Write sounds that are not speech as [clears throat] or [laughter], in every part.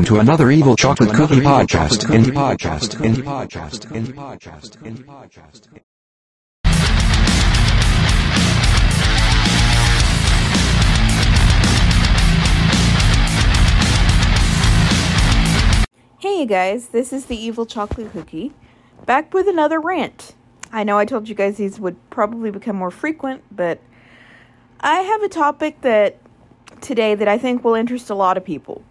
Welcome to another Evil Chocolate Cookie Podcast. Indie Podcast. Indie Podcast. Indie Podcast. Indie Podcast. Hey you guys, this is the Evil Chocolate Cookie, back with another rant. I know I told you guys these would probably become more frequent, but I have a topic that today that I think will interest a lot of people.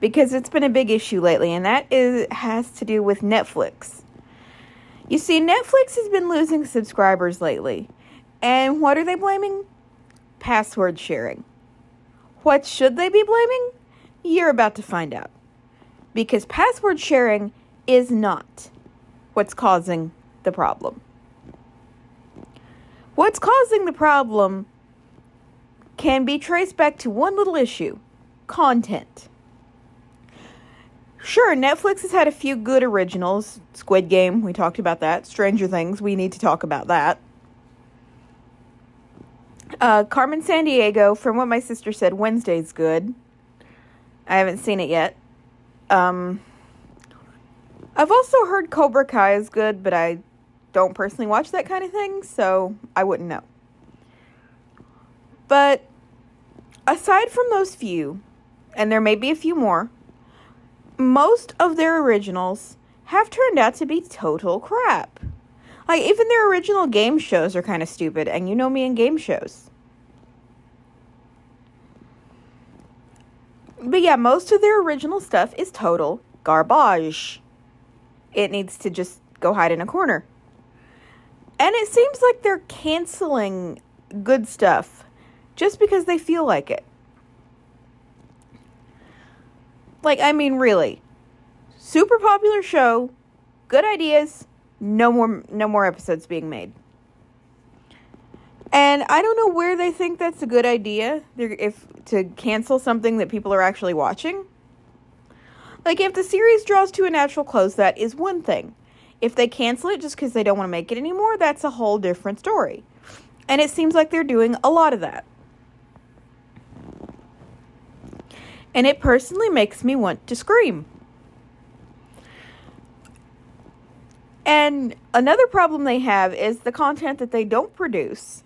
Because it's been a big issue lately, and that is has to do with Netflix. You see, Netflix has been losing subscribers lately. And what are they blaming? Password sharing. What should they be blaming? You're about to find out. Because password sharing is not what's causing the problem. What's causing the problem can be traced back to one little issue content. Sure, Netflix has had a few good originals. Squid Game, we talked about that. Stranger Things, we need to talk about that. Uh, Carmen Sandiego, from what my sister said, Wednesday's good. I haven't seen it yet. Um, I've also heard Cobra Kai is good, but I don't personally watch that kind of thing, so I wouldn't know. But aside from those few, and there may be a few more, most of their originals have turned out to be total crap. Like, even their original game shows are kind of stupid, and you know me in game shows. But yeah, most of their original stuff is total garbage. It needs to just go hide in a corner. And it seems like they're canceling good stuff just because they feel like it. Like, I mean, really. Super popular show, good ideas, no more no more episodes being made. And I don't know where they think that's a good idea. If to cancel something that people are actually watching. Like if the series draws to a natural close, that is one thing. If they cancel it just because they don't want to make it anymore, that's a whole different story. And it seems like they're doing a lot of that. And it personally makes me want to scream. And another problem they have is the content that they don't produce.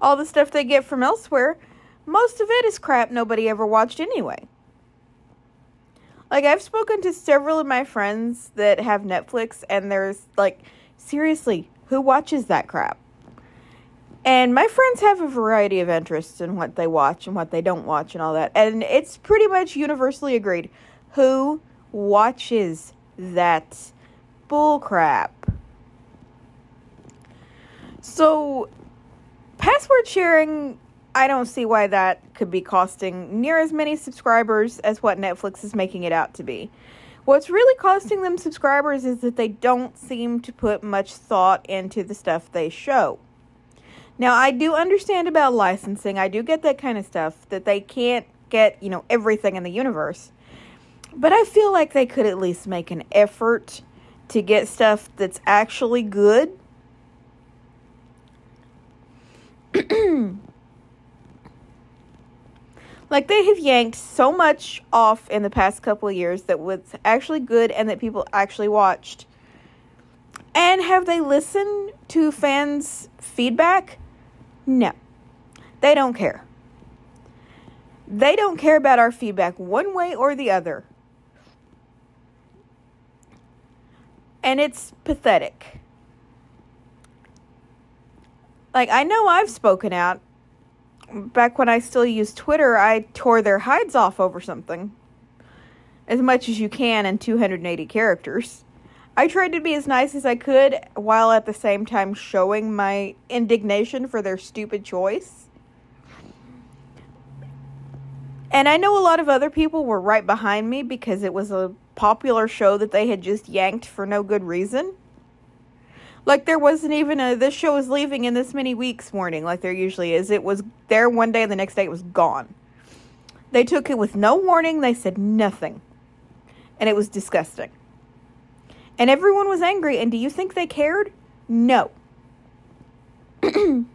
All the stuff they get from elsewhere, most of it is crap nobody ever watched anyway. Like, I've spoken to several of my friends that have Netflix, and there's like, seriously, who watches that crap? And my friends have a variety of interests in what they watch and what they don't watch and all that. And it's pretty much universally agreed. Who watches that bullcrap. So, password sharing, I don't see why that could be costing near as many subscribers as what Netflix is making it out to be. What's really costing them subscribers is that they don't seem to put much thought into the stuff they show. Now, I do understand about licensing. I do get that kind of stuff that they can't get, you know, everything in the universe. But I feel like they could at least make an effort to get stuff that's actually good. [clears throat] like they have yanked so much off in the past couple of years that was actually good and that people actually watched. And have they listened to fans' feedback? No, they don't care. They don't care about our feedback one way or the other. And it's pathetic. Like, I know I've spoken out. Back when I still used Twitter, I tore their hides off over something. As much as you can in 280 characters. I tried to be as nice as I could while at the same time showing my indignation for their stupid choice. And I know a lot of other people were right behind me because it was a popular show that they had just yanked for no good reason. Like there wasn't even a this show is leaving in this many weeks warning like there usually is. It was there one day and the next day it was gone. They took it with no warning, they said nothing. And it was disgusting. And everyone was angry. And do you think they cared? No. [clears throat]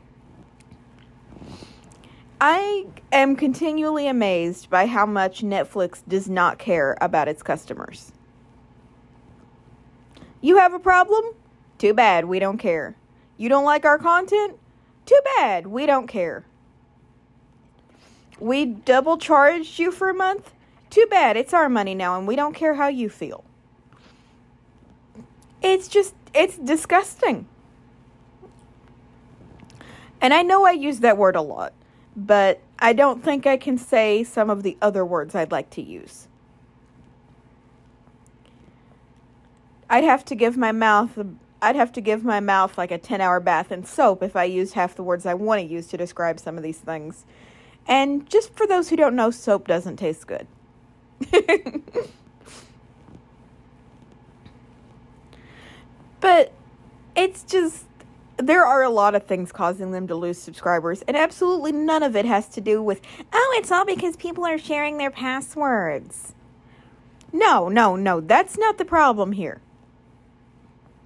I am continually amazed by how much Netflix does not care about its customers. You have a problem? Too bad, we don't care. You don't like our content? Too bad, we don't care. We double charged you for a month? Too bad, it's our money now and we don't care how you feel. It's just, it's disgusting. And I know I use that word a lot, but I don't think I can say some of the other words I'd like to use. I'd have to give my mouth I'd have to give my mouth like a 10-hour bath in soap if I used half the words I want to use to describe some of these things. And just for those who don't know, soap doesn't taste good. [laughs] but it's just there are a lot of things causing them to lose subscribers, and absolutely none of it has to do with, oh, it's all because people are sharing their passwords. No, no, no, that's not the problem here. [clears throat]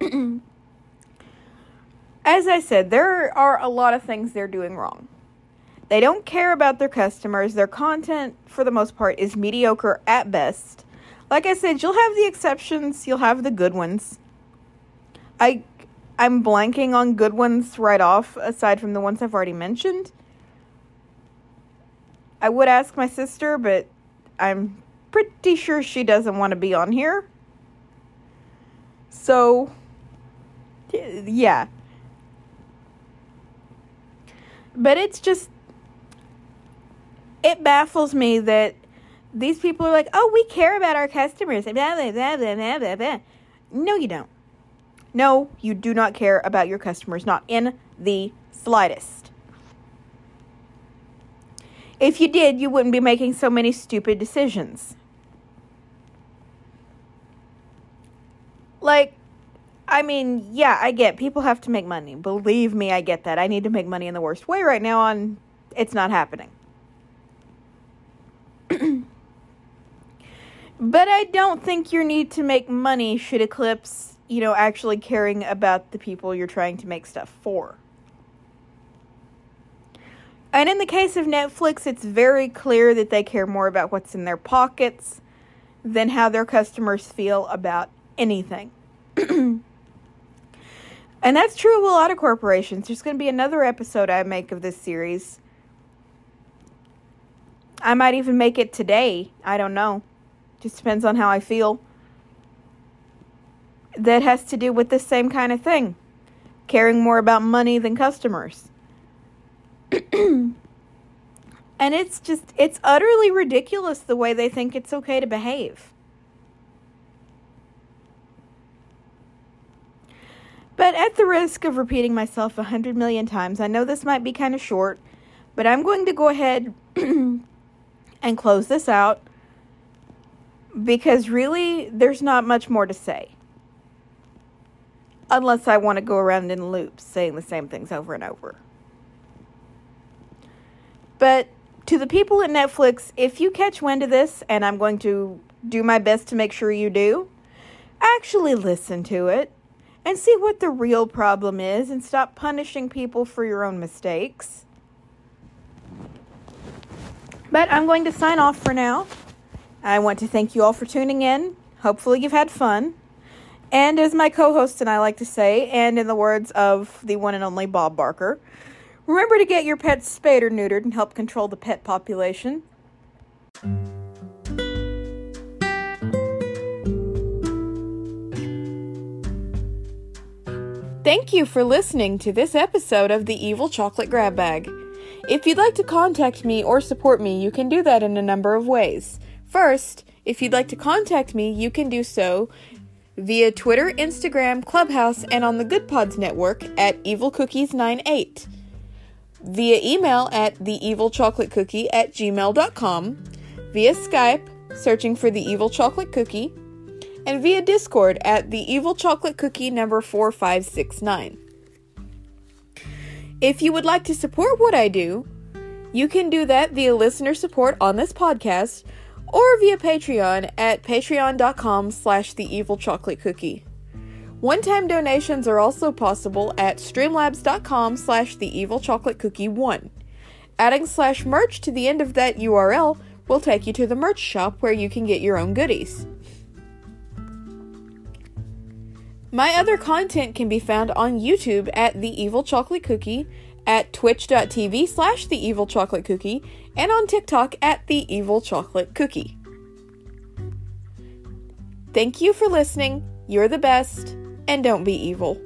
As I said, there are a lot of things they're doing wrong. They don't care about their customers. Their content, for the most part, is mediocre at best. Like I said, you'll have the exceptions, you'll have the good ones. I I'm blanking on good ones right off, aside from the ones I've already mentioned. I would ask my sister, but I'm pretty sure she doesn't want to be on here. So, yeah. But it's just, it baffles me that these people are like, oh, we care about our customers. Blah, blah, blah, blah, blah, blah. No, you don't. No, you do not care about your customers, not in the slightest. If you did, you wouldn't be making so many stupid decisions. Like, I mean, yeah, I get people have to make money. Believe me, I get that. I need to make money in the worst way right now, and it's not happening. [clears throat] but I don't think your need to make money should eclipse you know, actually caring about the people you're trying to make stuff for. And in the case of Netflix, it's very clear that they care more about what's in their pockets than how their customers feel about anything. [clears throat] and that's true of a lot of corporations. There's going to be another episode I make of this series. I might even make it today. I don't know. Just depends on how I feel that has to do with the same kind of thing caring more about money than customers. [clears throat] and it's just, it's utterly ridiculous the way they think it's okay to behave. But at the risk of repeating myself a hundred million times, I know this might be kind of short, but I'm going to go ahead [clears throat] and close this out because really there's not much more to say unless I want to go around in loops saying the same things over and over. But to the people at Netflix, if you catch wind of this, and I'm going to do my best to make sure you do, actually listen to it and see what the real problem is and stop punishing people for your own mistakes. But I'm going to sign off for now. I want to thank you all for tuning in. Hopefully, you've had fun. And as my co host and I like to say, and in the words of the one and only Bob Barker, remember to get your pets spayed or neutered and help control the pet population. Thank you for listening to this episode of the Evil Chocolate Grab Bag. If you'd like to contact me or support me, you can do that in a number of ways. First, if you'd like to contact me, you can do so via Twitter, Instagram, Clubhouse, and on the Good Pods network at evilcookies98, via email at theevilchocolatecookie at gmail.com, via Skype, searching for the Evil Chocolate Cookie, and via Discord at the Evil Chocolate Cookie number 4569. If you would like to support what I do, you can do that via listener support on this podcast or via Patreon at patreon.com slash the evil chocolate cookie. One-time donations are also possible at streamlabs.com slash the evil chocolate cookie one. Adding slash merch to the end of that URL will take you to the merch shop where you can get your own goodies. My other content can be found on YouTube at The Evil Chocolate Cookie, at twitch.tv slash The Evil Chocolate Cookie, and on TikTok at The Evil Chocolate Cookie. Thank you for listening. You're the best, and don't be evil.